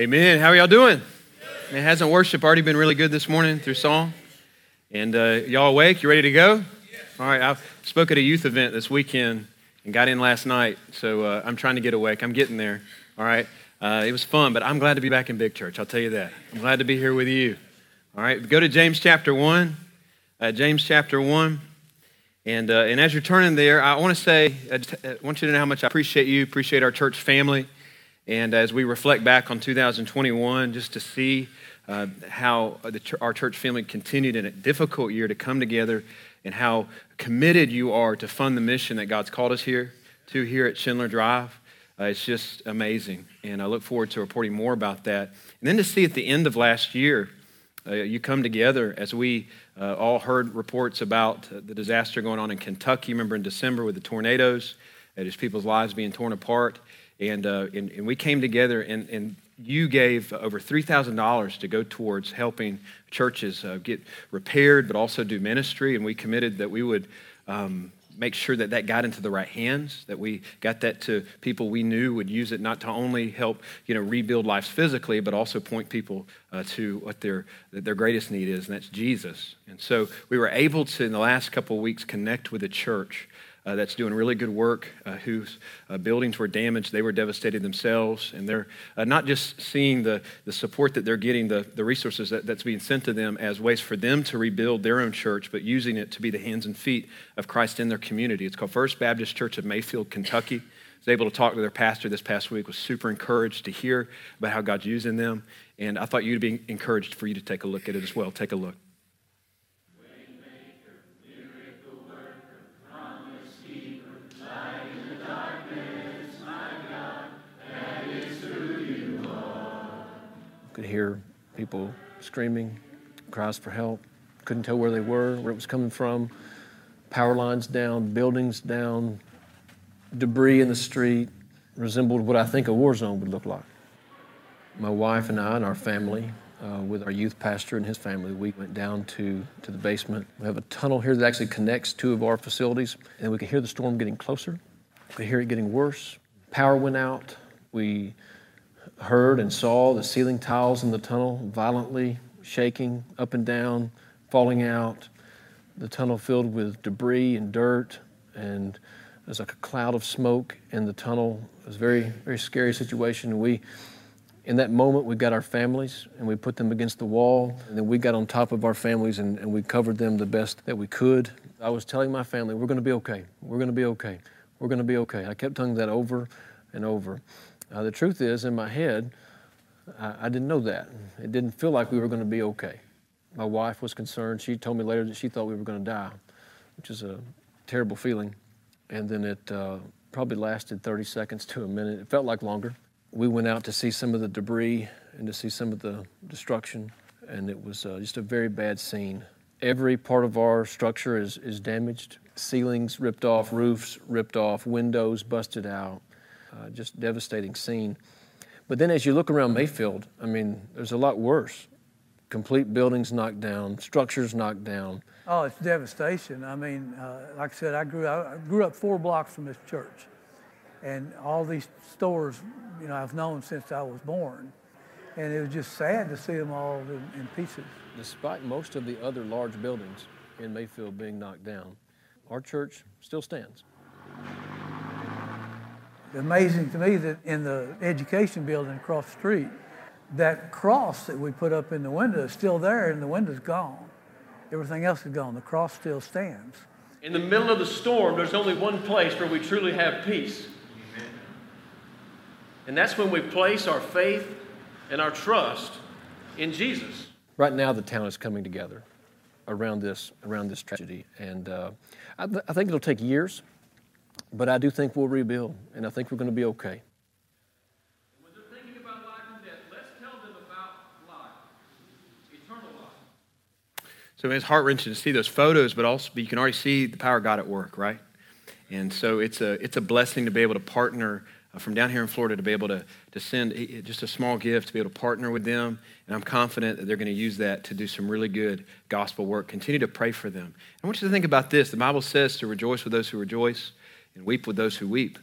Amen. How are y'all doing? Man, hasn't worship already been really good this morning through song? And uh, y'all awake? You ready to go? All right. I spoke at a youth event this weekend and got in last night, so uh, I'm trying to get awake. I'm getting there. All right. Uh, it was fun, but I'm glad to be back in Big Church. I'll tell you that. I'm glad to be here with you. All right. Go to James chapter one. Uh, James chapter one. And, uh, and as you're turning there, I want to say, I, just, I want you to know how much I appreciate you, appreciate our church family. And as we reflect back on 2021, just to see uh, how our church family continued in a difficult year to come together and how committed you are to fund the mission that God's called us here to here at Schindler Drive. Uh, it's just amazing. And I look forward to reporting more about that. And then to see at the end of last year, uh, you come together as we uh, all heard reports about the disaster going on in Kentucky. Remember in December with the tornadoes, and just people's lives being torn apart. And, uh, and, and, we came together, and, and you gave over $3,000 to go towards helping churches uh, get repaired, but also do ministry. And we committed that we would um, make sure that that got into the right hands, that we got that to people we knew would use it not to only help you know rebuild lives physically, but also point people uh, to what their their greatest need is, and that's Jesus. And so we were able to in the last couple of weeks connect with the church uh, that's doing really good work, uh, whose uh, buildings were damaged. They were devastated themselves. And they're uh, not just seeing the, the support that they're getting, the, the resources that, that's being sent to them as ways for them to rebuild their own church, but using it to be the hands and feet of Christ in their community. It's called First Baptist Church of Mayfield, Kentucky. I was able to talk to their pastor this past week, was super encouraged to hear about how God's using them. And I thought you'd be encouraged for you to take a look at it as well. Take a look. Could hear people screaming, cries for help. Couldn't tell where they were, where it was coming from. Power lines down, buildings down, debris in the street resembled what I think a war zone would look like. My wife and I and our family, uh, with our youth pastor and his family, we went down to, to the basement. We have a tunnel here that actually connects two of our facilities, and we could hear the storm getting closer. We could hear it getting worse. Power went out. We heard and saw the ceiling tiles in the tunnel violently shaking up and down, falling out. The tunnel filled with debris and dirt, and there's like a cloud of smoke in the tunnel. It was a very, very scary situation. We, in that moment, we got our families and we put them against the wall, and then we got on top of our families and, and we covered them the best that we could. I was telling my family, we're going to be okay. We're going to be okay. We're going to be okay. I kept telling that over and over. The truth is, in my head, I, I didn't know that. It didn't feel like we were going to be okay. My wife was concerned. She told me later that she thought we were going to die, which is a terrible feeling. And then it uh, probably lasted 30 seconds to a minute. It felt like longer. We went out to see some of the debris and to see some of the destruction, and it was uh, just a very bad scene. Every part of our structure is, is damaged ceilings ripped off, roofs ripped off, windows busted out uh, just devastating scene. But then as you look around Mayfield, I mean, there's a lot worse. Complete buildings knocked down, structures knocked down. Oh, it's devastation. I mean, uh, like I said, I grew, I grew up four blocks from this church. And all these stores, you know, I've known since I was born. And it was just sad to see them all in, in pieces. Despite most of the other large buildings in Mayfield being knocked down, our church still stands amazing to me that in the education building across the street, that cross that we put up in the window is still there and the window's gone. Everything else is gone. The cross still stands. In the middle of the storm, there's only one place where we truly have peace. Amen. And that's when we place our faith and our trust in Jesus. Right now, the town is coming together around this, around this tragedy. And uh, I, th- I think it'll take years. But I do think we'll rebuild, and I think we're going to be okay. When they're thinking about life and death, let's tell them about life, eternal life. So it's heart wrenching to see those photos, but also you can already see the power of God at work, right? And so it's a it's a blessing to be able to partner uh, from down here in Florida to be able to, to send just a small gift to be able to partner with them. And I'm confident that they're going to use that to do some really good gospel work. Continue to pray for them. I want you to think about this. The Bible says to rejoice with those who rejoice and weep with those who weep.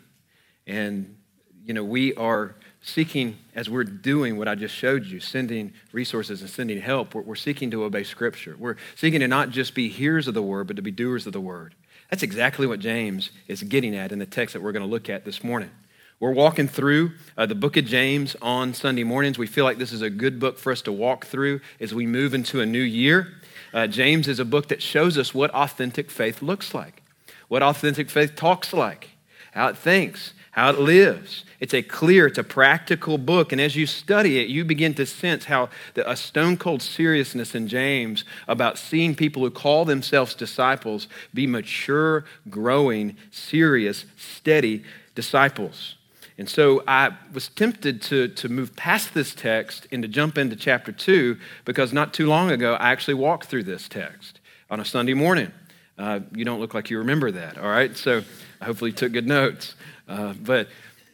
And, you know, we are seeking, as we're doing what I just showed you, sending resources and sending help, we're, we're seeking to obey Scripture. We're seeking to not just be hearers of the word, but to be doers of the word. That's exactly what James is getting at in the text that we're going to look at this morning. We're walking through uh, the book of James on Sunday mornings. We feel like this is a good book for us to walk through as we move into a new year. Uh, James is a book that shows us what authentic faith looks like, what authentic faith talks like, how it thinks, how it lives. It's a clear, it's a practical book. And as you study it, you begin to sense how the, a stone cold seriousness in James about seeing people who call themselves disciples be mature, growing, serious, steady disciples. And so I was tempted to, to move past this text and to jump into chapter 2 because not too long ago I actually walked through this text on a Sunday morning. Uh, you don't look like you remember that, all right? So hopefully you took good notes. Uh, but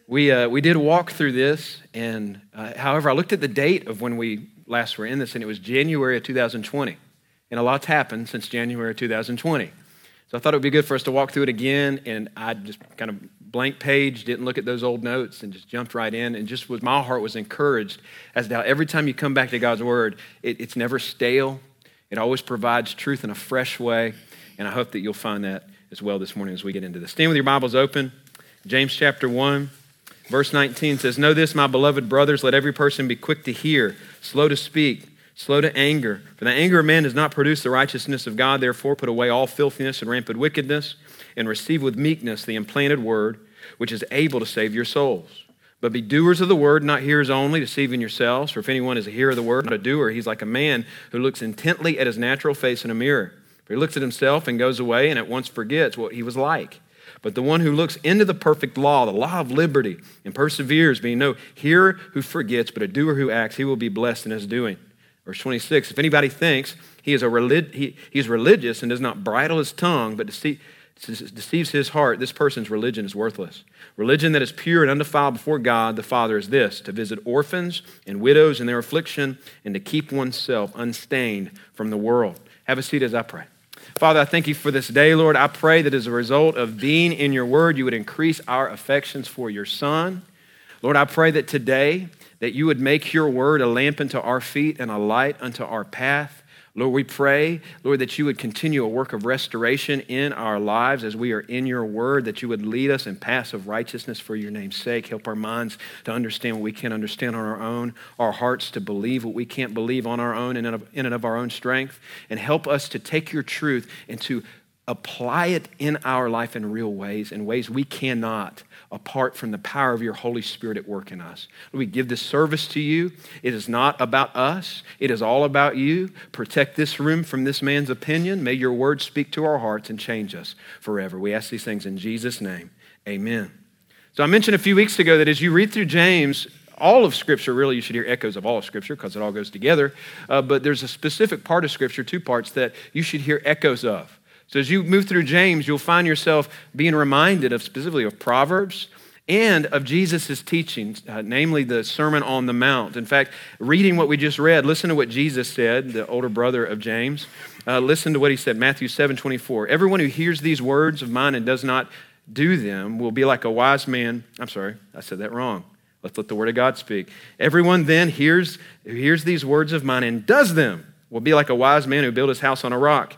we, uh, we did walk through this, and uh, however, I looked at the date of when we last were in this, and it was January of 2020. And a lot's happened since January of 2020. So I thought it would be good for us to walk through it again, and I just kind of blank page, didn't look at those old notes, and just jumped right in. And just was my heart was encouraged as to how every time you come back to God's Word, it, it's never stale. It always provides truth in a fresh way. And I hope that you'll find that as well this morning as we get into this. Stand with your Bibles open. James chapter 1, verse 19 says, Know this, my beloved brothers, let every person be quick to hear, slow to speak, slow to anger. For the anger of man does not produce the righteousness of God. Therefore, put away all filthiness and rampant wickedness and receive with meekness the implanted word, which is able to save your souls. But be doers of the word, not hearers only, deceiving yourselves. For if anyone is a hearer of the word, not a doer, he's like a man who looks intently at his natural face in a mirror. For he looks at himself and goes away and at once forgets what he was like. But the one who looks into the perfect law, the law of liberty, and perseveres, being no hearer who forgets, but a doer who acts, he will be blessed in his doing. Verse 26 If anybody thinks he is, a relig- he, he is religious and does not bridle his tongue, but deceive, deceives his heart, this person's religion is worthless. Religion that is pure and undefiled before God the Father is this to visit orphans and widows in their affliction and to keep oneself unstained from the world. Have a seat as I pray. Father, I thank you for this day, Lord. I pray that as a result of being in your word, you would increase our affections for your Son. Lord, I pray that today that you would make your word a lamp unto our feet and a light unto our path. Lord, we pray, Lord, that you would continue a work of restoration in our lives as we are in your word, that you would lead us in paths of righteousness for your name's sake. Help our minds to understand what we can't understand on our own, our hearts to believe what we can't believe on our own and in and of our own strength, and help us to take your truth and to apply it in our life in real ways, in ways we cannot apart from the power of your Holy Spirit at work in us. We give this service to you. It is not about us, it is all about you. Protect this room from this man's opinion. May your word speak to our hearts and change us forever. We ask these things in Jesus' name. Amen. So I mentioned a few weeks ago that as you read through James, all of Scripture, really, you should hear echoes of all of Scripture because it all goes together. Uh, but there's a specific part of Scripture, two parts, that you should hear echoes of. So as you move through James, you'll find yourself being reminded of specifically of Proverbs and of Jesus' teachings, uh, namely the Sermon on the Mount. In fact, reading what we just read, listen to what Jesus said, the older brother of James. Uh, listen to what he said, Matthew 7 24. Everyone who hears these words of mine and does not do them will be like a wise man. I'm sorry, I said that wrong. Let's let the word of God speak. Everyone then hears, who hears these words of mine and does them will be like a wise man who built his house on a rock.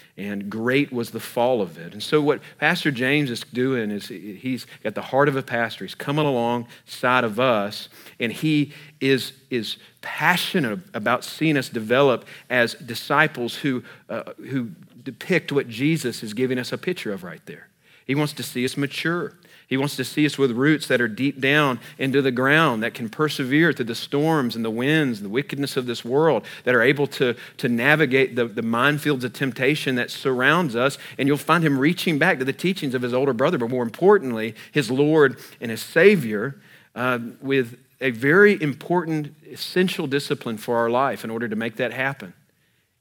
and great was the fall of it. And so, what Pastor James is doing is he's got the heart of a pastor. He's coming alongside of us, and he is, is passionate about seeing us develop as disciples who, uh, who depict what Jesus is giving us a picture of right there. He wants to see us mature. He wants to see us with roots that are deep down into the ground, that can persevere through the storms and the winds, and the wickedness of this world, that are able to, to navigate the, the minefields of temptation that surrounds us. And you'll find him reaching back to the teachings of his older brother, but more importantly, his Lord and his Savior, uh, with a very important, essential discipline for our life in order to make that happen.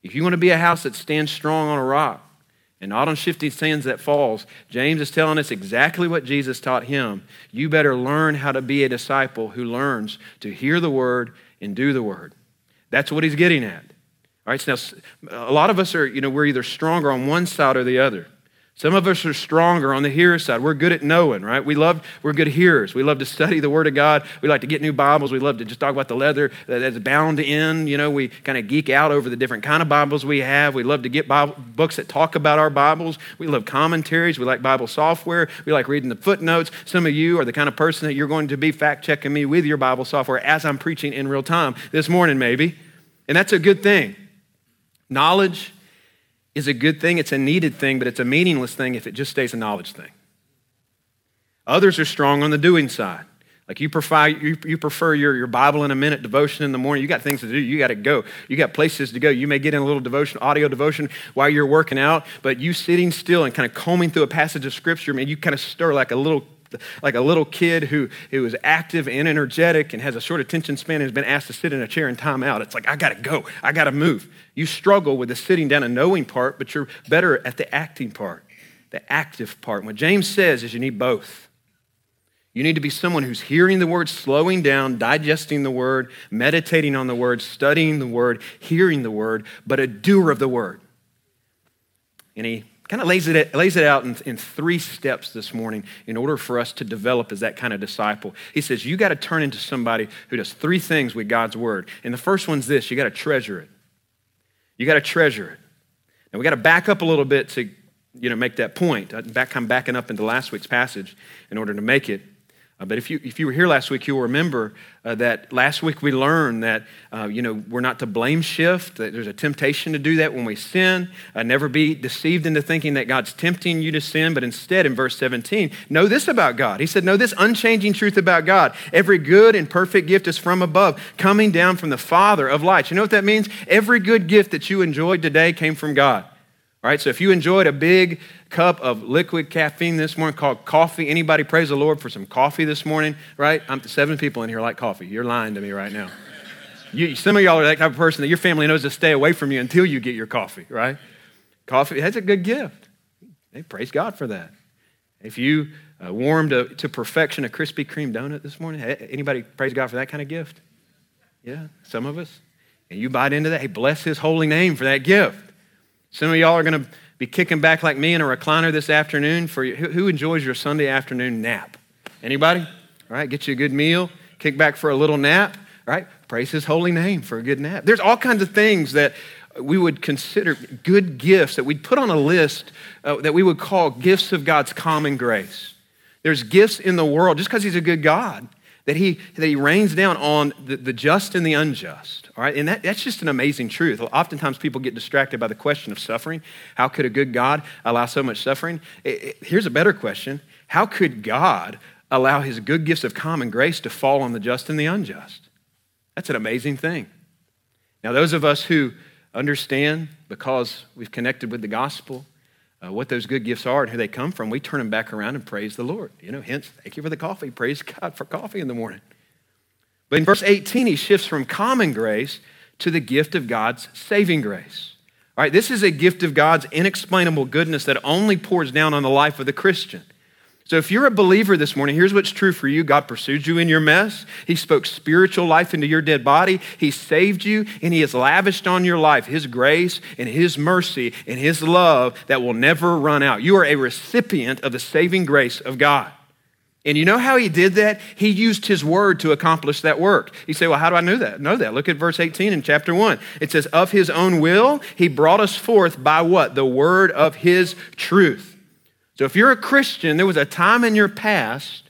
If you want to be a house that stands strong on a rock, and not on shifting sands that falls. James is telling us exactly what Jesus taught him. You better learn how to be a disciple who learns to hear the word and do the word. That's what he's getting at. All right, so now a lot of us are, you know, we're either stronger on one side or the other. Some of us are stronger on the hearer side. We're good at knowing, right? We love, we're good hearers. We love to study the Word of God. We like to get new Bibles. We love to just talk about the leather that's bound in. You know, we kind of geek out over the different kind of Bibles we have. We love to get Bible, books that talk about our Bibles. We love commentaries. We like Bible software. We like reading the footnotes. Some of you are the kind of person that you're going to be fact checking me with your Bible software as I'm preaching in real time this morning, maybe. And that's a good thing. Knowledge is a good thing, it's a needed thing, but it's a meaningless thing if it just stays a knowledge thing. Others are strong on the doing side. Like you prefer, you, you prefer your, your Bible in a minute devotion in the morning. You got things to do. You got to go. You got places to go. You may get in a little devotion, audio devotion while you're working out, but you sitting still and kind of combing through a passage of scripture, man, you kind of stir like a little like a little kid who, who is active and energetic and has a short attention span and has been asked to sit in a chair and time out. It's like, I gotta go, I gotta move. You struggle with the sitting down and knowing part, but you're better at the acting part, the active part. What James says is you need both. You need to be someone who's hearing the word, slowing down, digesting the word, meditating on the word, studying the word, hearing the word, but a doer of the word. And he kind of lays it, lays it out in, in three steps this morning in order for us to develop as that kind of disciple. He says, You got to turn into somebody who does three things with God's word. And the first one's this you got to treasure it. You got to treasure it. And we got to back up a little bit to you know, make that point. Back, I'm backing up into last week's passage in order to make it. Uh, but if you, if you were here last week, you'll remember uh, that last week we learned that, uh, you know, we're not to blame shift, that there's a temptation to do that when we sin. Uh, never be deceived into thinking that God's tempting you to sin, but instead, in verse 17, know this about God. He said, Know this unchanging truth about God. Every good and perfect gift is from above, coming down from the Father of lights. You know what that means? Every good gift that you enjoyed today came from God. All right, so if you enjoyed a big cup of liquid caffeine this morning called coffee, anybody praise the Lord for some coffee this morning, right? I'm seven people in here like coffee. You're lying to me right now. You, some of y'all are that type of person that your family knows to stay away from you until you get your coffee, right? Coffee, that's a good gift. Hey, praise God for that. If you uh, warmed to, to perfection a Krispy Kreme donut this morning, anybody praise God for that kind of gift? Yeah, some of us. And you bite into that, hey, bless his holy name for that gift. Some of y'all are going to be kicking back like me in a recliner this afternoon. For you. Who enjoys your Sunday afternoon nap? Anybody? All right, get you a good meal, kick back for a little nap. All right, praise His holy name for a good nap. There's all kinds of things that we would consider good gifts that we'd put on a list uh, that we would call gifts of God's common grace. There's gifts in the world just because He's a good God that he, that he rains down on the, the just and the unjust. All right, and that, that's just an amazing truth. Oftentimes people get distracted by the question of suffering. How could a good God allow so much suffering? It, it, here's a better question How could God allow his good gifts of common grace to fall on the just and the unjust? That's an amazing thing. Now, those of us who understand because we've connected with the gospel, uh, what those good gifts are and who they come from, we turn them back around and praise the Lord. You know, hence, thank you for the coffee. Praise God for coffee in the morning. But in verse 18, he shifts from common grace to the gift of God's saving grace. All right, this is a gift of God's inexplainable goodness that only pours down on the life of the Christian. So, if you're a believer this morning, here's what's true for you God pursued you in your mess. He spoke spiritual life into your dead body. He saved you, and He has lavished on your life His grace and His mercy and His love that will never run out. You are a recipient of the saving grace of God. And you know how he did that? He used his word to accomplish that work. You say, well, how do I know that? Know that. Look at verse 18 in chapter 1. It says, Of his own will, he brought us forth by what? The word of his truth. So if you're a Christian, there was a time in your past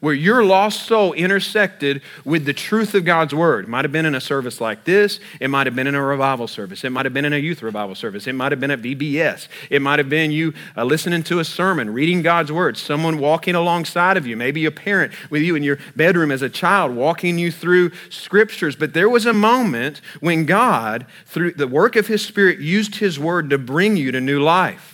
where your lost soul intersected with the truth of God's word. It might have been in a service like this. It might have been in a revival service. It might have been in a youth revival service. It might have been at VBS. It might have been you uh, listening to a sermon, reading God's word, someone walking alongside of you, maybe a parent with you in your bedroom as a child, walking you through scriptures. But there was a moment when God, through the work of his spirit, used his word to bring you to new life.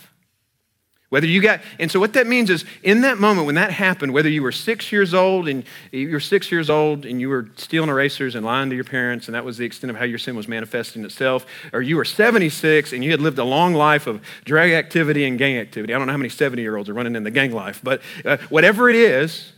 Whether you got, and so what that means is in that moment when that happened, whether you were six years old and you were six years old and you were stealing erasers and lying to your parents, and that was the extent of how your sin was manifesting itself, or you were 76 and you had lived a long life of drug activity and gang activity. I don't know how many 70 year olds are running in the gang life, but uh, whatever it is,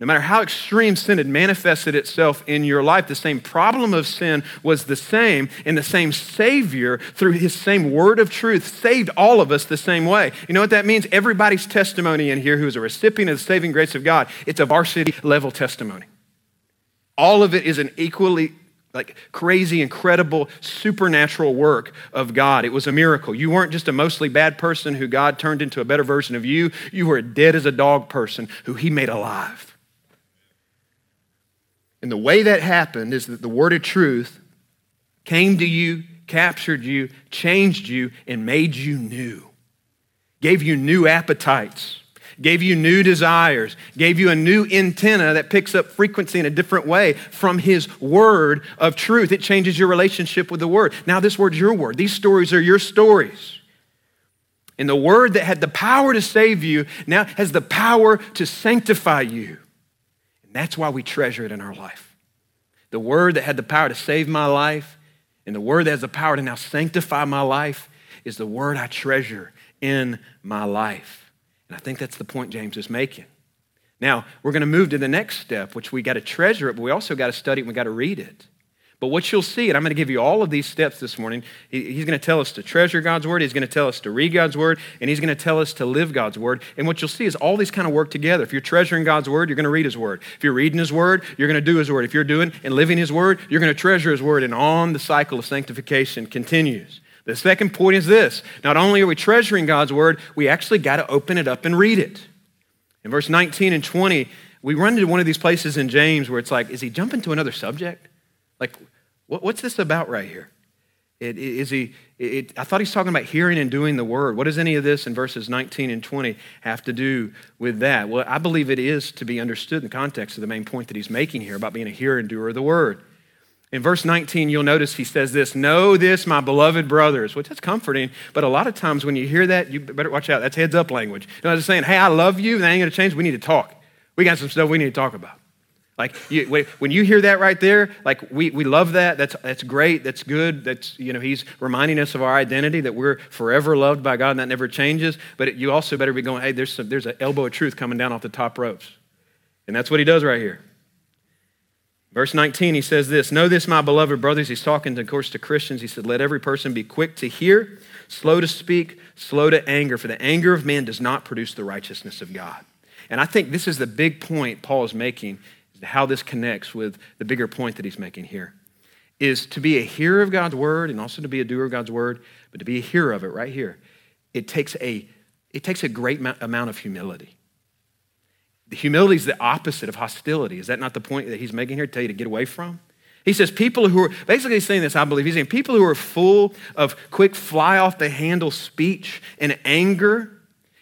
no matter how extreme sin had manifested itself in your life, the same problem of sin was the same, and the same Savior, through His same word of truth, saved all of us the same way. You know what that means? Everybody's testimony in here who is a recipient of the saving grace of God, it's a varsity level testimony. All of it is an equally like crazy, incredible, supernatural work of God. It was a miracle. You weren't just a mostly bad person who God turned into a better version of you. You were a dead as a dog person who He made alive. And the way that happened is that the word of truth came to you, captured you, changed you, and made you new. Gave you new appetites, gave you new desires, gave you a new antenna that picks up frequency in a different way from His word of truth. It changes your relationship with the word. Now, this word's your word. These stories are your stories. And the word that had the power to save you now has the power to sanctify you. And that's why we treasure it in our life. The word that had the power to save my life and the word that has the power to now sanctify my life is the word I treasure in my life. And I think that's the point James is making. Now, we're going to move to the next step, which we got to treasure it, but we also got to study it and we got to read it. But what you'll see, and I'm going to give you all of these steps this morning, he's going to tell us to treasure God's word, he's going to tell us to read God's word, and he's going to tell us to live God's word. And what you'll see is all these kind of work together. If you're treasuring God's word, you're going to read his word. If you're reading his word, you're going to do his word. If you're doing and living his word, you're going to treasure his word. And on the cycle of sanctification continues. The second point is this not only are we treasuring God's word, we actually got to open it up and read it. In verse 19 and 20, we run into one of these places in James where it's like, is he jumping to another subject? Like, what, what's this about right here? It, is he, it, I thought he's talking about hearing and doing the word. What does any of this in verses 19 and 20 have to do with that? Well, I believe it is to be understood in the context of the main point that he's making here about being a hearer and doer of the word. In verse 19, you'll notice he says this Know this, my beloved brothers, which is comforting, but a lot of times when you hear that, you better watch out. That's heads up language. You know, I'm just saying, Hey, I love you, that ain't going to change. We need to talk. We got some stuff we need to talk about. Like you, when you hear that right there, like we, we love that. That's, that's great. That's good. That's, you know, he's reminding us of our identity that we're forever loved by God and that never changes. But it, you also better be going, hey, there's, some, there's an elbow of truth coming down off the top ropes. And that's what he does right here. Verse 19, he says this Know this, my beloved brothers. He's talking, of course, to Christians. He said, Let every person be quick to hear, slow to speak, slow to anger, for the anger of man does not produce the righteousness of God. And I think this is the big point Paul is making how this connects with the bigger point that he's making here is to be a hearer of God's word and also to be a doer of God's word, but to be a hearer of it right here. It takes a, it takes a great amount of humility. The humility is the opposite of hostility. Is that not the point that he's making here? To tell you to get away from? He says people who are basically he's saying this, I believe. He's saying people who are full of quick fly off the handle speech and anger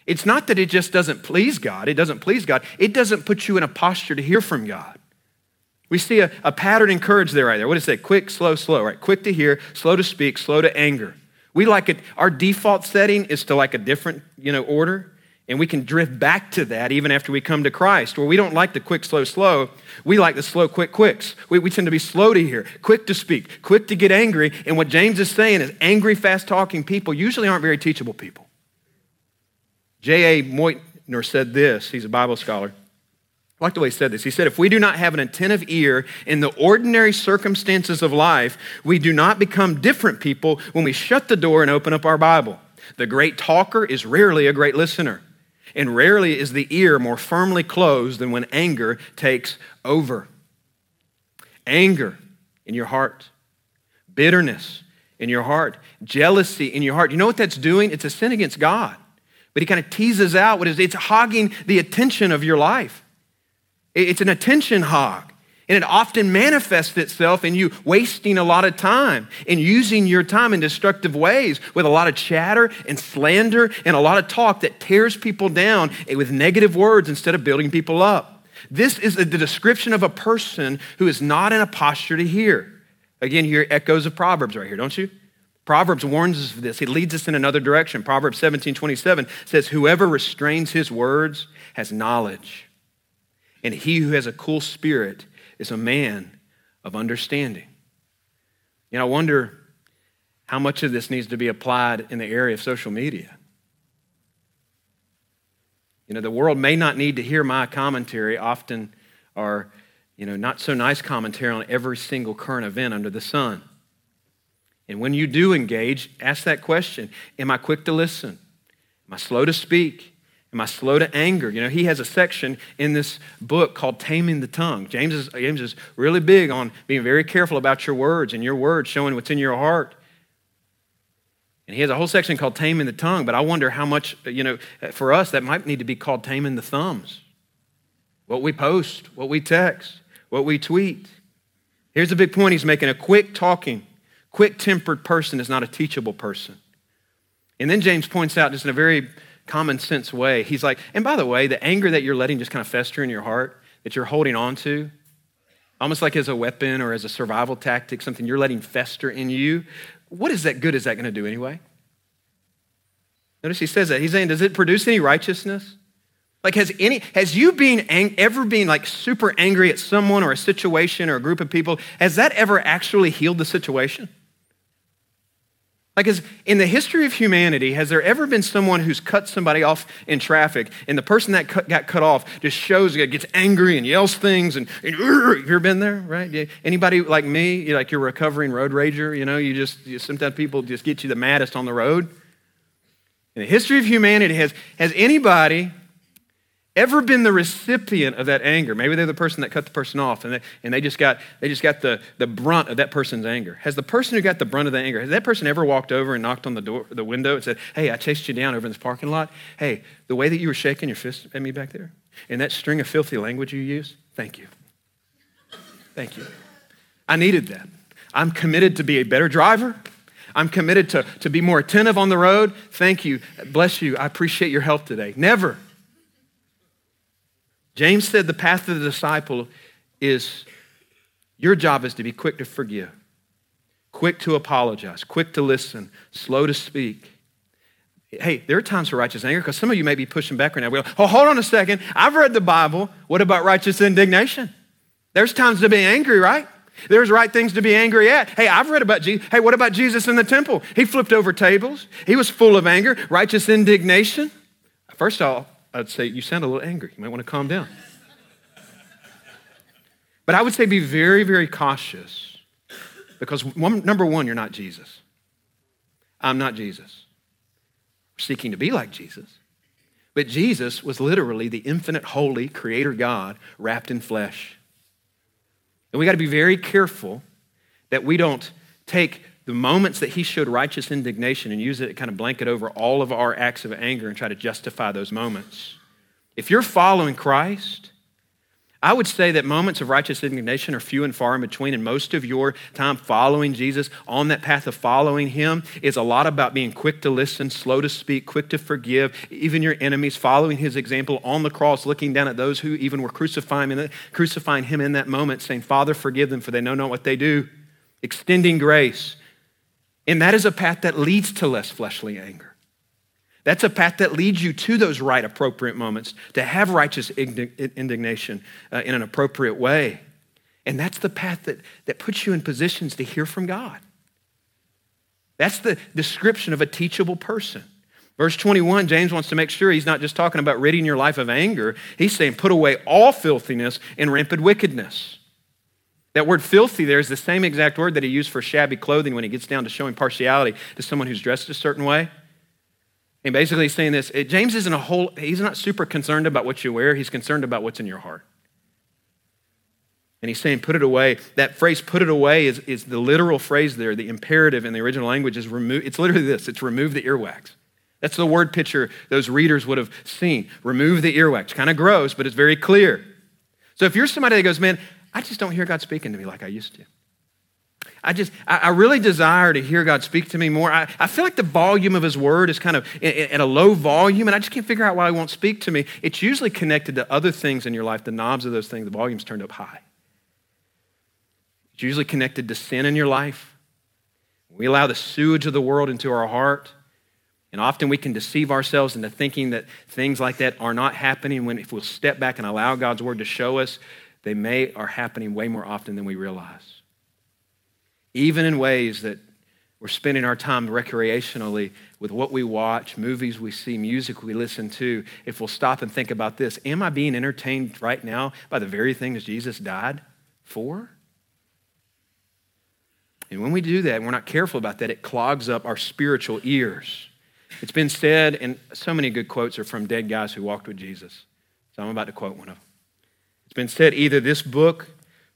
it's not that it just doesn't please God, it doesn't please God, it doesn't put you in a posture to hear from God. We see a, a pattern in courage there right there. What does it say? Quick, slow, slow, right? Quick to hear, slow to speak, slow to anger. We like it, our default setting is to like a different, you know, order. And we can drift back to that even after we come to Christ, where we don't like the quick, slow, slow. We like the slow, quick, quicks. We, we tend to be slow to hear, quick to speak, quick to get angry. And what James is saying is angry, fast talking people usually aren't very teachable people. J.A. Motyer said this, he's a Bible scholar. I like the way he said this. He said, If we do not have an attentive ear in the ordinary circumstances of life, we do not become different people when we shut the door and open up our Bible. The great talker is rarely a great listener, and rarely is the ear more firmly closed than when anger takes over. Anger in your heart, bitterness in your heart, jealousy in your heart. You know what that's doing? It's a sin against God but he kind of teases out what is it's hogging the attention of your life. It's an attention hog. And it often manifests itself in you wasting a lot of time and using your time in destructive ways with a lot of chatter and slander and a lot of talk that tears people down with negative words instead of building people up. This is the description of a person who is not in a posture to hear. Again, hear echoes of Proverbs right here, don't you? Proverbs warns us of this. He leads us in another direction. Proverbs 17 27 says, Whoever restrains his words has knowledge, and he who has a cool spirit is a man of understanding. You know, I wonder how much of this needs to be applied in the area of social media. You know, the world may not need to hear my commentary often or, you know, not so nice commentary on every single current event under the sun. And when you do engage, ask that question Am I quick to listen? Am I slow to speak? Am I slow to anger? You know, he has a section in this book called Taming the Tongue. James is, James is really big on being very careful about your words and your words showing what's in your heart. And he has a whole section called Taming the Tongue, but I wonder how much, you know, for us, that might need to be called Taming the Thumbs. What we post, what we text, what we tweet. Here's the big point he's making a quick talking, quick tempered person is not a teachable person. And then James points out, just in a very common sense way, he's like, and by the way, the anger that you're letting just kind of fester in your heart, that you're holding on to, almost like as a weapon or as a survival tactic, something you're letting fester in you, what is that good is that going to do anyway? Notice he says that. He's saying, does it produce any righteousness? Like, has any, has you been ang- ever been like super angry at someone or a situation or a group of people, has that ever actually healed the situation? Like, is, in the history of humanity, has there ever been someone who's cut somebody off in traffic and the person that cut, got cut off just shows, uh, gets angry and yells things and, and you ever been there, right? Anybody like me, like you're a recovering road rager, you know, you just, you, sometimes people just get you the maddest on the road. In the history of humanity, has, has anybody ever been the recipient of that anger? Maybe they're the person that cut the person off and they, and they just got, they just got the, the brunt of that person's anger. Has the person who got the brunt of the anger, has that person ever walked over and knocked on the, door, the window and said, Hey, I chased you down over in this parking lot. Hey, the way that you were shaking your fist at me back there and that string of filthy language you used, thank you. Thank you. I needed that. I'm committed to be a better driver. I'm committed to, to be more attentive on the road. Thank you. Bless you. I appreciate your help today. Never. James said the path of the disciple is your job is to be quick to forgive, quick to apologize, quick to listen, slow to speak. Hey, there are times for righteous anger because some of you may be pushing back right now. We go, oh, hold on a second. I've read the Bible. What about righteous indignation? There's times to be angry, right? There's right things to be angry at. Hey, I've read about Jesus. Hey, what about Jesus in the temple? He flipped over tables. He was full of anger, righteous indignation. First of all, I'd say, You sound a little angry. You might want to calm down. But I would say be very, very cautious because, one, number one, you're not Jesus. I'm not Jesus. We're seeking to be like Jesus. But Jesus was literally the infinite, holy Creator God wrapped in flesh. And we got to be very careful that we don't take the moments that he showed righteous indignation and use it to kind of blanket over all of our acts of anger and try to justify those moments. If you're following Christ, I would say that moments of righteous indignation are few and far in between, and most of your time following Jesus on that path of following Him is a lot about being quick to listen, slow to speak, quick to forgive, even your enemies, following His example on the cross, looking down at those who even were crucifying him in that moment, saying, Father, forgive them, for they know not what they do, extending grace, and that is a path that leads to less fleshly anger. That's a path that leads you to those right, appropriate moments to have righteous indignation uh, in an appropriate way. And that's the path that, that puts you in positions to hear from God. That's the description of a teachable person. Verse 21, James wants to make sure he's not just talking about ridding your life of anger. He's saying, put away all filthiness and rampant wickedness. That word filthy there is the same exact word that he used for shabby clothing when he gets down to showing partiality to someone who's dressed a certain way. And basically he's saying this eh, James isn't a whole, he's not super concerned about what you wear, he's concerned about what's in your heart. And he's saying, put it away. That phrase, put it away, is, is the literal phrase there. The imperative in the original language is remove, it's literally this it's remove the earwax. That's the word picture those readers would have seen. Remove the earwax. Kind of gross, but it's very clear. So if you're somebody that goes, man, I just don't hear God speaking to me like I used to. I just, I, really desire to hear God speak to me more. I, I feel like the volume of His Word is kind of at a low volume, and I just can't figure out why He won't speak to me. It's usually connected to other things in your life, the knobs of those things, the volume's turned up high. It's usually connected to sin in your life, We allow the sewage of the world into our heart. And often we can deceive ourselves into thinking that things like that are not happening when if we'll step back and allow God's word to show us, they may are happening way more often than we realize. Even in ways that we're spending our time recreationally with what we watch, movies we see, music we listen to. If we'll stop and think about this, am I being entertained right now by the very things Jesus died for? And when we do that we're not careful about that, it clogs up our spiritual ears. It's been said, and so many good quotes are from dead guys who walked with Jesus. So I'm about to quote one of them. It's been said either this book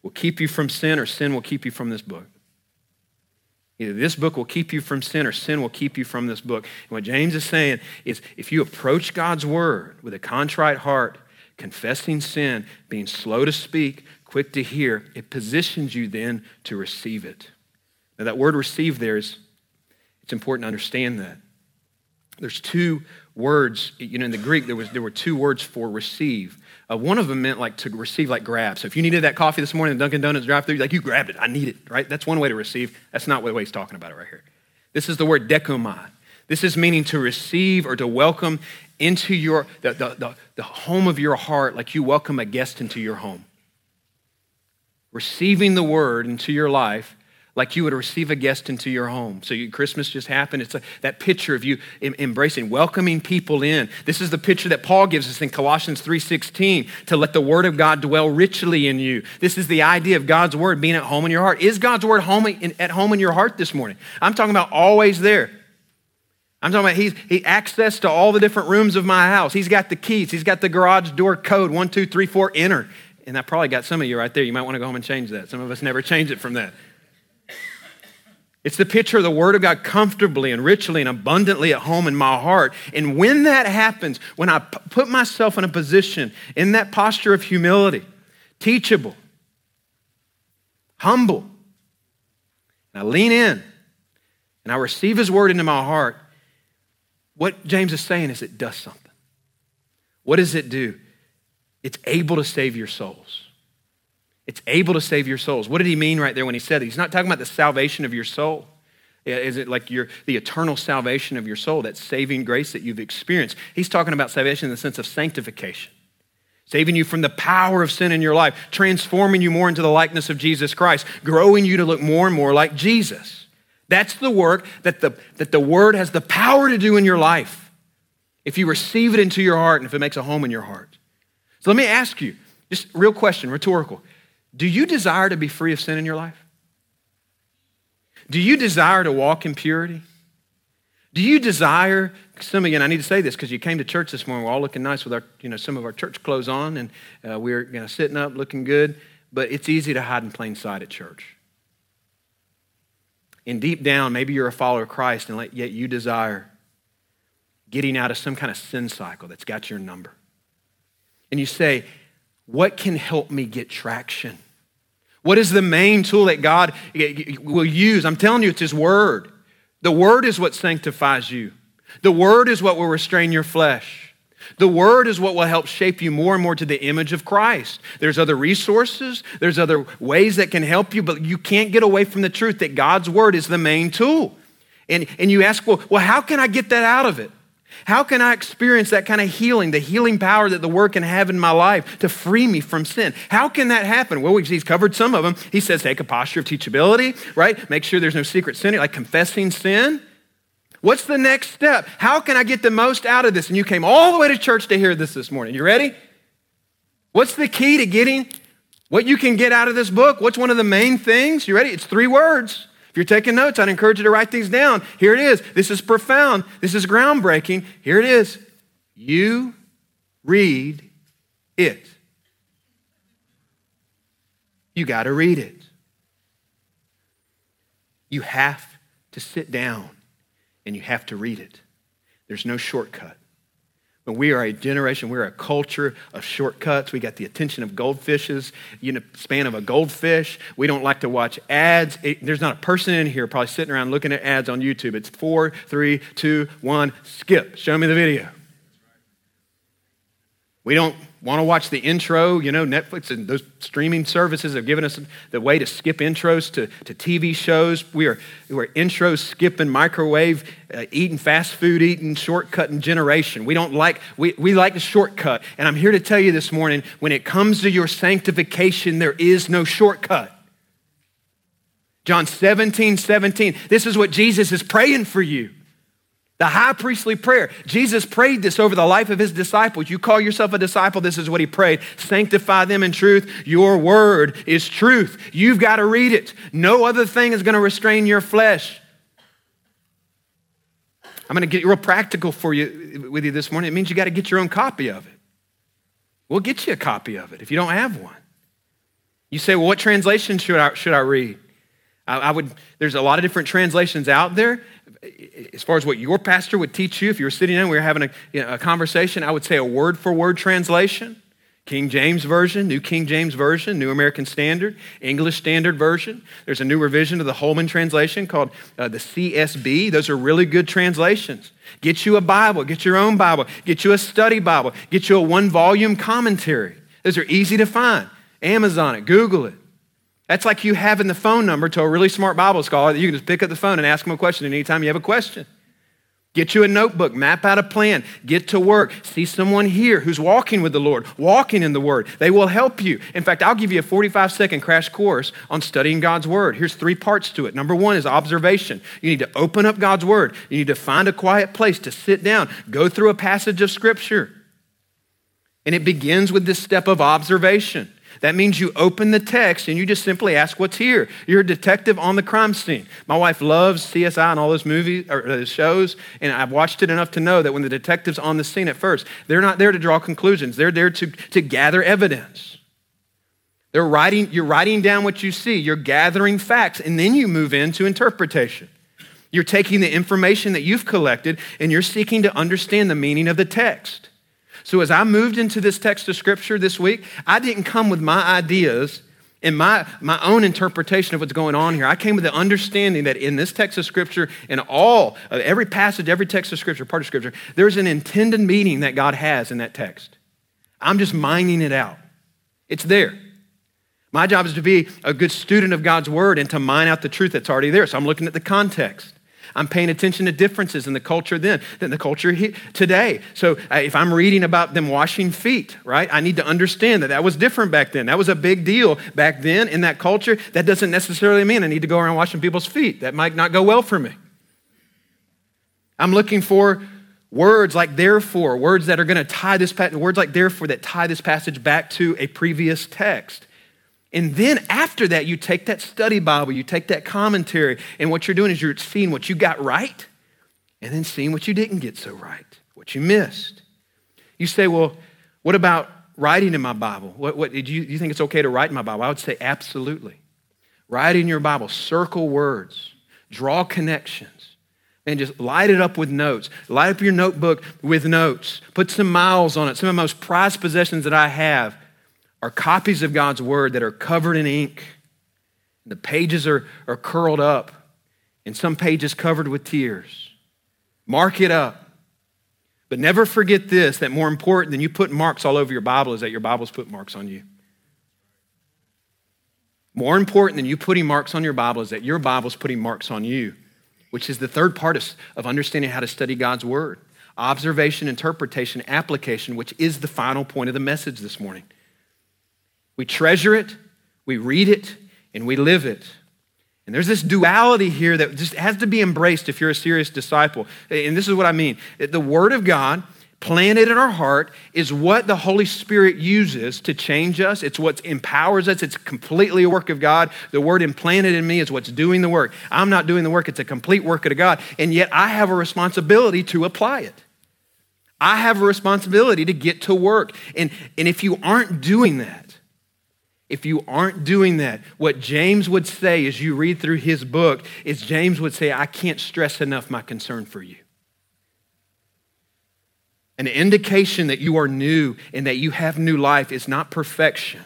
will keep you from sin or sin will keep you from this book. Either this book will keep you from sin or sin will keep you from this book. And what James is saying is if you approach God's word with a contrite heart, confessing sin, being slow to speak, quick to hear, it positions you then to receive it. Now, that word receive there is, it's important to understand that. There's two words, you know, in the Greek, there, was, there were two words for receive. Uh, one of them meant like to receive, like grab. So if you needed that coffee this morning at Dunkin' Donuts drive through, like you grabbed it. I need it, right? That's one way to receive. That's not the way he's talking about it right here. This is the word dechomai. This is meaning to receive or to welcome into your, the, the, the, the home of your heart, like you welcome a guest into your home. Receiving the word into your life like you would receive a guest into your home. So you, Christmas just happened. It's a, that picture of you embracing, welcoming people in. This is the picture that Paul gives us in Colossians 3:16 to let the word of God dwell richly in you. This is the idea of God's word being at home in your heart. Is God's word home in, at home in your heart this morning? I'm talking about always there. I'm talking about he's he access to all the different rooms of my house. He's got the keys. He's got the garage door code one two three four enter. And I probably got some of you right there. You might want to go home and change that. Some of us never change it from that. It's the picture of the Word of God comfortably and richly and abundantly at home in my heart. And when that happens, when I p- put myself in a position, in that posture of humility, teachable, humble, and I lean in and I receive His Word into my heart, what James is saying is it does something. What does it do? It's able to save your souls. It's able to save your souls. What did he mean right there when he said that? He's not talking about the salvation of your soul. Is it like your, the eternal salvation of your soul, that saving grace that you've experienced? He's talking about salvation in the sense of sanctification, saving you from the power of sin in your life, transforming you more into the likeness of Jesus Christ, growing you to look more and more like Jesus. That's the work that the, that the Word has the power to do in your life if you receive it into your heart and if it makes a home in your heart. So let me ask you, just real question, rhetorical. Do you desire to be free of sin in your life? Do you desire to walk in purity? Do you desire, some again, I need to say this because you came to church this morning, we're all looking nice with our, you know, some of our church clothes on, and uh, we're you know, sitting up looking good, but it's easy to hide in plain sight at church. And deep down, maybe you're a follower of Christ, and yet you desire getting out of some kind of sin cycle that's got your number. And you say, what can help me get traction? What is the main tool that God will use? I'm telling you, it's His Word. The Word is what sanctifies you, the Word is what will restrain your flesh. The Word is what will help shape you more and more to the image of Christ. There's other resources, there's other ways that can help you, but you can't get away from the truth that God's Word is the main tool. And, and you ask, well, well, how can I get that out of it? How can I experience that kind of healing, the healing power that the Word can have in my life to free me from sin? How can that happen? Well, he's covered some of them. He says, take a posture of teachability, right? Make sure there's no secret sin, like confessing sin. What's the next step? How can I get the most out of this? And you came all the way to church to hear this this morning. You ready? What's the key to getting what you can get out of this book? What's one of the main things? You ready? It's three words if you're taking notes, I'd encourage you to write these down. Here it is. This is profound. This is groundbreaking. Here it is. You read it. You got to read it. You have to sit down and you have to read it. There's no shortcut. We are a generation, we're a culture of shortcuts. We got the attention of goldfishes, you know, span of a goldfish. We don't like to watch ads. It, there's not a person in here probably sitting around looking at ads on YouTube. It's four, three, two, one, skip. Show me the video. We don't Want to watch the intro? You know, Netflix and those streaming services have given us the way to skip intros to, to TV shows. We are, we're intro skipping, microwave, uh, eating fast food, eating, shortcutting generation. We don't like, we, we like the shortcut. And I'm here to tell you this morning when it comes to your sanctification, there is no shortcut. John 17, 17. This is what Jesus is praying for you. The high priestly prayer. Jesus prayed this over the life of his disciples. You call yourself a disciple, this is what he prayed. Sanctify them in truth. Your word is truth. You've got to read it. No other thing is going to restrain your flesh. I'm going to get real practical for you with you this morning. It means you got to get your own copy of it. We'll get you a copy of it if you don't have one. You say, well, what translation should I, should I read? I, I would, there's a lot of different translations out there as far as what your pastor would teach you, if you were sitting and we were having a, you know, a conversation, I would say a word for word translation. King James Version, New King James Version, New American Standard, English Standard Version. There's a new revision of the Holman translation called uh, the CSB. Those are really good translations. Get you a Bible, get your own Bible, get you a study Bible, get you a one volume commentary. Those are easy to find. Amazon it, Google it. That's like you having the phone number to a really smart Bible scholar that you can just pick up the phone and ask them a question anytime you have a question. Get you a notebook, map out a plan, get to work, see someone here who's walking with the Lord, walking in the Word. They will help you. In fact, I'll give you a 45 second crash course on studying God's Word. Here's three parts to it. Number one is observation. You need to open up God's Word, you need to find a quiet place to sit down, go through a passage of Scripture. And it begins with this step of observation. That means you open the text and you just simply ask what's here. You're a detective on the crime scene. My wife loves CSI and all those movies or uh, shows, and I've watched it enough to know that when the detective's on the scene at first, they're not there to draw conclusions. They're there to, to gather evidence. They're writing, you're writing down what you see, you're gathering facts, and then you move into interpretation. You're taking the information that you've collected and you're seeking to understand the meaning of the text. So, as I moved into this text of scripture this week, I didn't come with my ideas and my, my own interpretation of what's going on here. I came with the understanding that in this text of scripture, in all, uh, every passage, every text of scripture, part of scripture, there's an intended meaning that God has in that text. I'm just mining it out. It's there. My job is to be a good student of God's word and to mine out the truth that's already there. So I'm looking at the context. I'm paying attention to differences in the culture then than the culture today. So uh, if I'm reading about them washing feet, right, I need to understand that that was different back then. That was a big deal back then in that culture. That doesn't necessarily mean I need to go around washing people's feet. That might not go well for me. I'm looking for words like therefore, words that are going to tie this, words like therefore that tie this passage back to a previous text. And then after that, you take that study Bible, you take that commentary, and what you're doing is you're seeing what you got right and then seeing what you didn't get so right, what you missed. You say, well, what about writing in my Bible? What, what, did you, you think it's okay to write in my Bible? I would say absolutely. Write in your Bible, circle words, draw connections, and just light it up with notes. Light up your notebook with notes. Put some miles on it. Some of the most prized possessions that I have are copies of God's word that are covered in ink. The pages are, are curled up, and some pages covered with tears. Mark it up. But never forget this that more important than you put marks all over your Bible is that your Bible's put marks on you. More important than you putting marks on your Bible is that your Bible's putting marks on you, which is the third part of, of understanding how to study God's Word observation, interpretation, application, which is the final point of the message this morning. We treasure it, we read it, and we live it. And there's this duality here that just has to be embraced if you're a serious disciple. And this is what I mean the Word of God planted in our heart is what the Holy Spirit uses to change us. It's what empowers us. It's completely a work of God. The word implanted in me is what's doing the work. I'm not doing the work, it's a complete work of God. And yet I have a responsibility to apply it. I have a responsibility to get to work. And, and if you aren't doing that, if you aren't doing that, what James would say as you read through his book is James would say, I can't stress enough my concern for you. An indication that you are new and that you have new life is not perfection,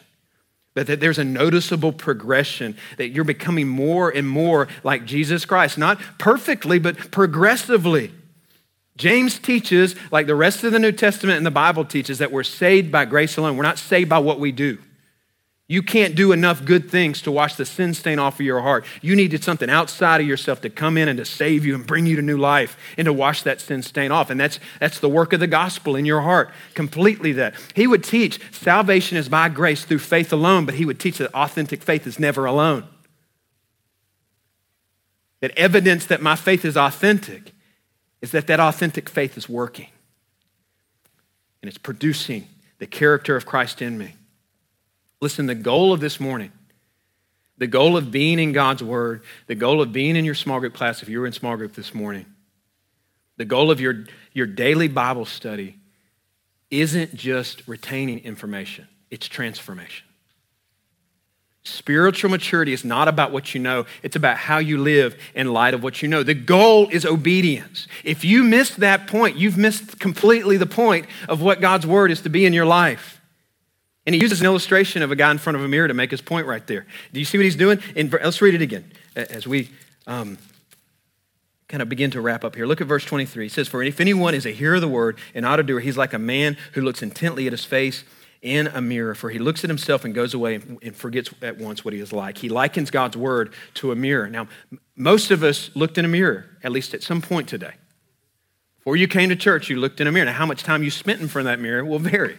but that there's a noticeable progression, that you're becoming more and more like Jesus Christ. Not perfectly, but progressively. James teaches, like the rest of the New Testament and the Bible teaches, that we're saved by grace alone. We're not saved by what we do. You can't do enough good things to wash the sin stain off of your heart. You needed something outside of yourself to come in and to save you and bring you to new life and to wash that sin stain off. And that's, that's the work of the gospel in your heart. Completely that. He would teach salvation is by grace through faith alone, but he would teach that authentic faith is never alone. That evidence that my faith is authentic is that that authentic faith is working and it's producing the character of Christ in me. Listen, the goal of this morning, the goal of being in God's Word, the goal of being in your small group class, if you were in small group this morning, the goal of your, your daily Bible study isn't just retaining information, it's transformation. Spiritual maturity is not about what you know, it's about how you live in light of what you know. The goal is obedience. If you miss that point, you've missed completely the point of what God's word is to be in your life. And he uses an illustration of a guy in front of a mirror to make his point right there. Do you see what he's doing? In, let's read it again as we um, kind of begin to wrap up here. Look at verse 23. It says, For if anyone is a hearer of the word and not a doer, he's like a man who looks intently at his face in a mirror, for he looks at himself and goes away and forgets at once what he is like. He likens God's word to a mirror. Now, most of us looked in a mirror, at least at some point today. Before you came to church, you looked in a mirror. Now, how much time you spent in front of that mirror will vary.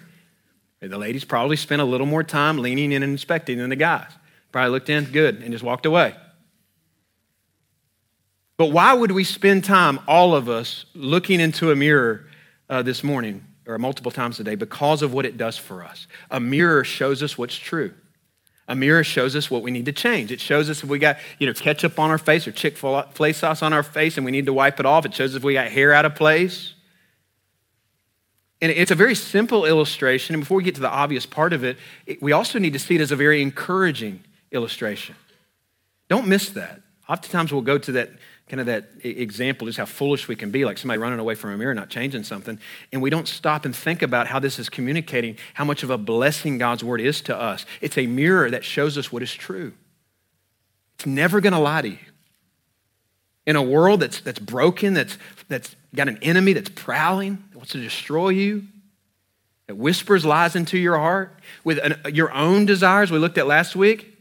The ladies probably spent a little more time leaning in and inspecting than the guys. Probably looked in, good, and just walked away. But why would we spend time, all of us, looking into a mirror uh, this morning or multiple times a day? Because of what it does for us. A mirror shows us what's true. A mirror shows us what we need to change. It shows us if we got, you know, ketchup on our face or Chick-fil-A sauce on our face and we need to wipe it off. It shows us if we got hair out of place. And it's a very simple illustration. And before we get to the obvious part of it, we also need to see it as a very encouraging illustration. Don't miss that. Oftentimes we'll go to that kind of that example, just how foolish we can be, like somebody running away from a mirror, not changing something. And we don't stop and think about how this is communicating how much of a blessing God's word is to us. It's a mirror that shows us what is true. It's never going to lie to you. In a world that's, that's broken, that's, that's got an enemy that's prowling, that wants to destroy you, that whispers lies into your heart with an, your own desires, we looked at last week,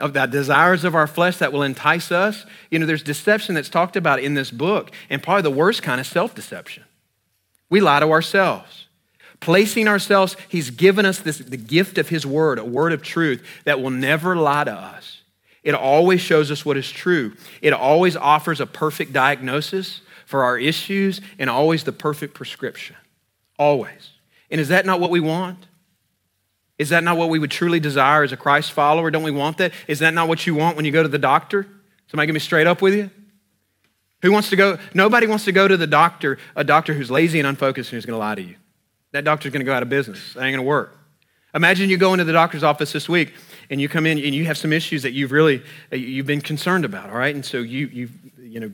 of the desires of our flesh that will entice us. You know, there's deception that's talked about in this book, and probably the worst kind of self deception. We lie to ourselves. Placing ourselves, He's given us this, the gift of His word, a word of truth that will never lie to us. It always shows us what is true. It always offers a perfect diagnosis for our issues and always the perfect prescription. Always. And is that not what we want? Is that not what we would truly desire as a Christ follower? Don't we want that? Is that not what you want when you go to the doctor? Somebody get me straight up with you? Who wants to go? Nobody wants to go to the doctor, a doctor who's lazy and unfocused and who's going to lie to you. That doctor's going to go out of business. That ain't going to work. Imagine you go into the doctor's office this week and you come in and you have some issues that you've really you've been concerned about, all right? And so you you you know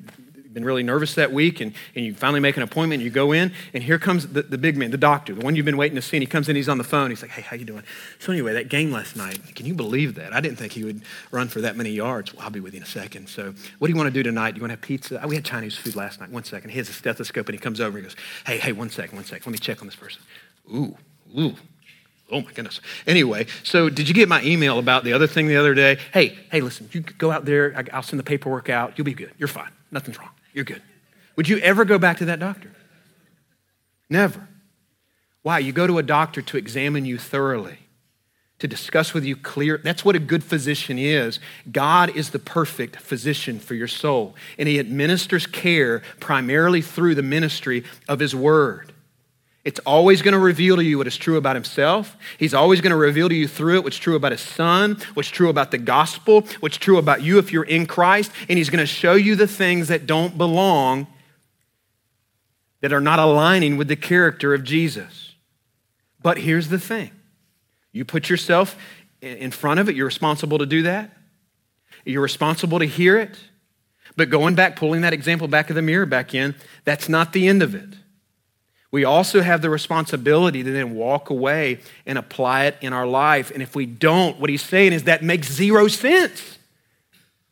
been really nervous that week, and, and you finally make an appointment, you go in, and here comes the, the big man, the doctor, the one you've been waiting to see, and he comes in, he's on the phone, he's like, hey, how you doing? So anyway, that game last night, can you believe that? I didn't think he would run for that many yards. Well, I'll be with you in a second. So what do you want to do tonight? Do you want to have pizza? We had Chinese food last night. One second. He has a stethoscope, and he comes over and he goes, hey, hey, one second, one second. Let me check on this person. Ooh, ooh. Oh my goodness. Anyway, so did you get my email about the other thing the other day? Hey, hey, listen, you go out there. I'll send the paperwork out. You'll be good. You're fine. Nothing's wrong. You're good. Would you ever go back to that doctor? Never. Why? You go to a doctor to examine you thoroughly, to discuss with you clear. That's what a good physician is. God is the perfect physician for your soul, and He administers care primarily through the ministry of His Word. It's always going to reveal to you what is true about himself. He's always going to reveal to you through it what's true about his son, what's true about the gospel, what's true about you if you're in Christ, and he's going to show you the things that don't belong that are not aligning with the character of Jesus. But here's the thing you put yourself in front of it, you're responsible to do that. You're responsible to hear it. But going back, pulling that example back of the mirror back in, that's not the end of it. We also have the responsibility to then walk away and apply it in our life. And if we don't, what he's saying is that makes zero sense.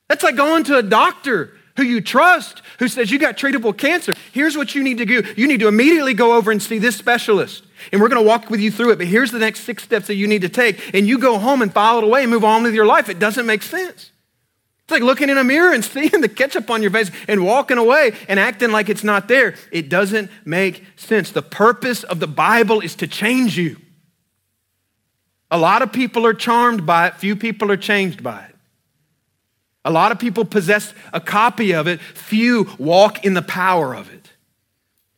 That's like going to a doctor who you trust, who says you got treatable cancer. Here's what you need to do. You need to immediately go over and see this specialist. And we're going to walk with you through it. But here's the next six steps that you need to take. And you go home and file it away and move on with your life. It doesn't make sense. It's like looking in a mirror and seeing the ketchup on your face and walking away and acting like it's not there. It doesn't make sense. The purpose of the Bible is to change you. A lot of people are charmed by it, few people are changed by it. A lot of people possess a copy of it, few walk in the power of it.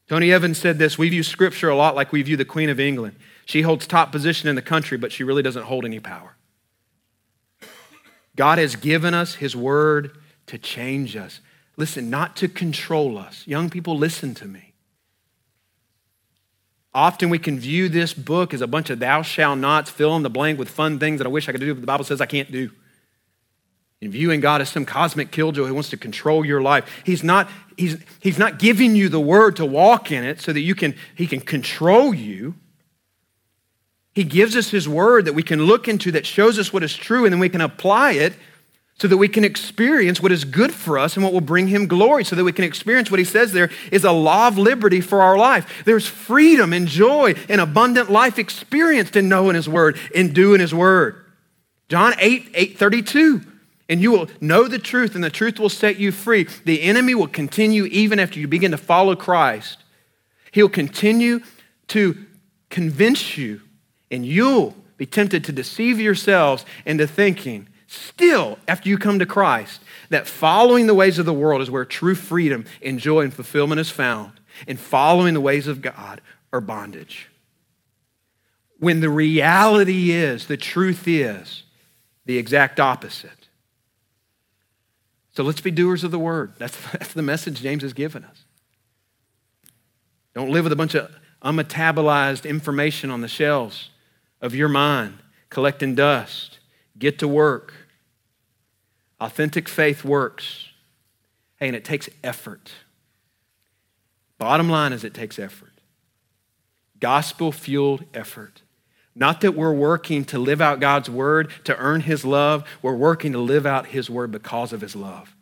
Tony Evans said this We view Scripture a lot like we view the Queen of England. She holds top position in the country, but she really doesn't hold any power. God has given us His Word to change us. Listen, not to control us. Young people, listen to me. Often we can view this book as a bunch of thou shall nots, fill in the blank with fun things that I wish I could do, but the Bible says I can't do. And viewing God as some cosmic killjoy who wants to control your life. He's not, he's, he's not giving you the word to walk in it so that you can, he can control you. He gives us his word that we can look into that shows us what is true, and then we can apply it so that we can experience what is good for us and what will bring him glory, so that we can experience what he says there is a law of liberty for our life. There's freedom and joy and abundant life experienced in knowing his word, in doing his word. John 8, 8 32. And you will know the truth, and the truth will set you free. The enemy will continue even after you begin to follow Christ. He'll continue to convince you, and you'll be tempted to deceive yourselves into thinking still, after you come to Christ, that following the ways of the world is where true freedom and joy and fulfillment is found, and following the ways of God are bondage. When the reality is, the truth is, the exact opposite. So let's be doers of the word. That's, that's the message James has given us. Don't live with a bunch of unmetabolized information on the shelves of your mind, collecting dust. Get to work. Authentic faith works. Hey, and it takes effort. Bottom line is it takes effort. Gospel fueled effort. Not that we're working to live out God's word to earn his love, we're working to live out his word because of his love.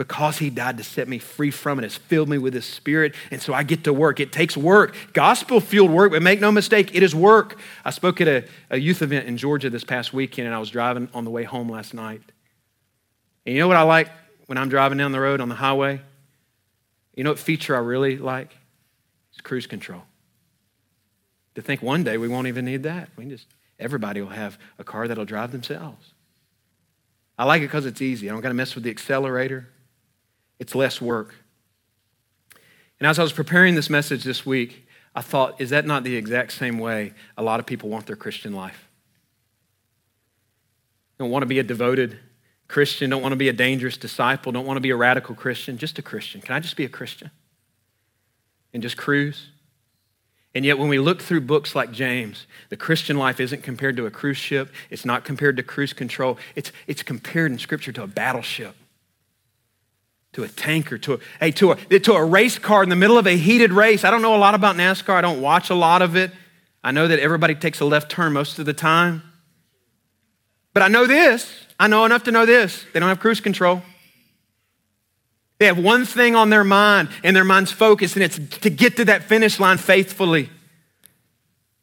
Because he died to set me free from it, has filled me with his spirit, and so I get to work. It takes work. Gospel fueled work, but make no mistake, it is work. I spoke at a, a youth event in Georgia this past weekend, and I was driving on the way home last night. And you know what I like when I'm driving down the road on the highway? You know what feature I really like? It's cruise control. To think one day we won't even need that. We just everybody will have a car that'll drive themselves. I like it because it's easy. I don't got to mess with the accelerator. It's less work. And as I was preparing this message this week, I thought, is that not the exact same way a lot of people want their Christian life? Don't want to be a devoted Christian, don't want to be a dangerous disciple, don't want to be a radical Christian, just a Christian. Can I just be a Christian? And just cruise? And yet, when we look through books like James, the Christian life isn't compared to a cruise ship. It's not compared to cruise control. It's, it's compared in Scripture to a battleship, to a tanker, to a, hey, to, a, to a race car in the middle of a heated race. I don't know a lot about NASCAR. I don't watch a lot of it. I know that everybody takes a left turn most of the time. But I know this. I know enough to know this. They don't have cruise control. They have one thing on their mind, and their mind's focused, and it's to get to that finish line faithfully.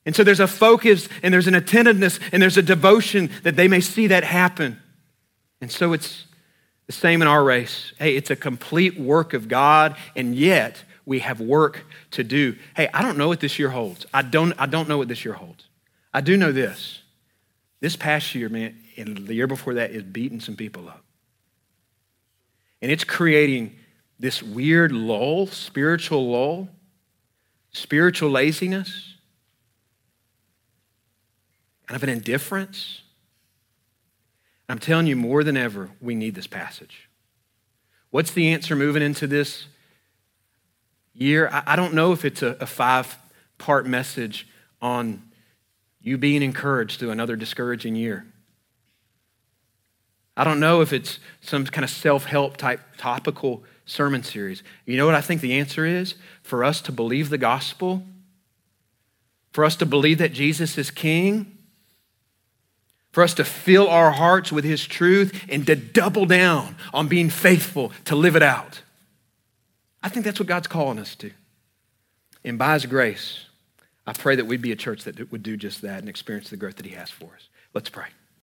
And so there's a focus, and there's an attentiveness, and there's a devotion that they may see that happen. And so it's the same in our race. Hey, it's a complete work of God, and yet we have work to do. Hey, I don't know what this year holds. I don't, I don't know what this year holds. I do know this. This past year, man, and the year before that is beating some people up. And it's creating this weird lull, spiritual lull, spiritual laziness, kind of an indifference. I'm telling you, more than ever, we need this passage. What's the answer moving into this year? I don't know if it's a, five part message on you being encouraged through another discouraging year. I don't know if it's some kind of self help type topical sermon series. You know what I think the answer is? For us to believe the gospel, for us to believe that Jesus is King, for us to fill our hearts with His truth and to double down on being faithful to live it out. I think that's what God's calling us to. And by His grace, I pray that we'd be a church that would do just that and experience the growth that He has for us. Let's pray.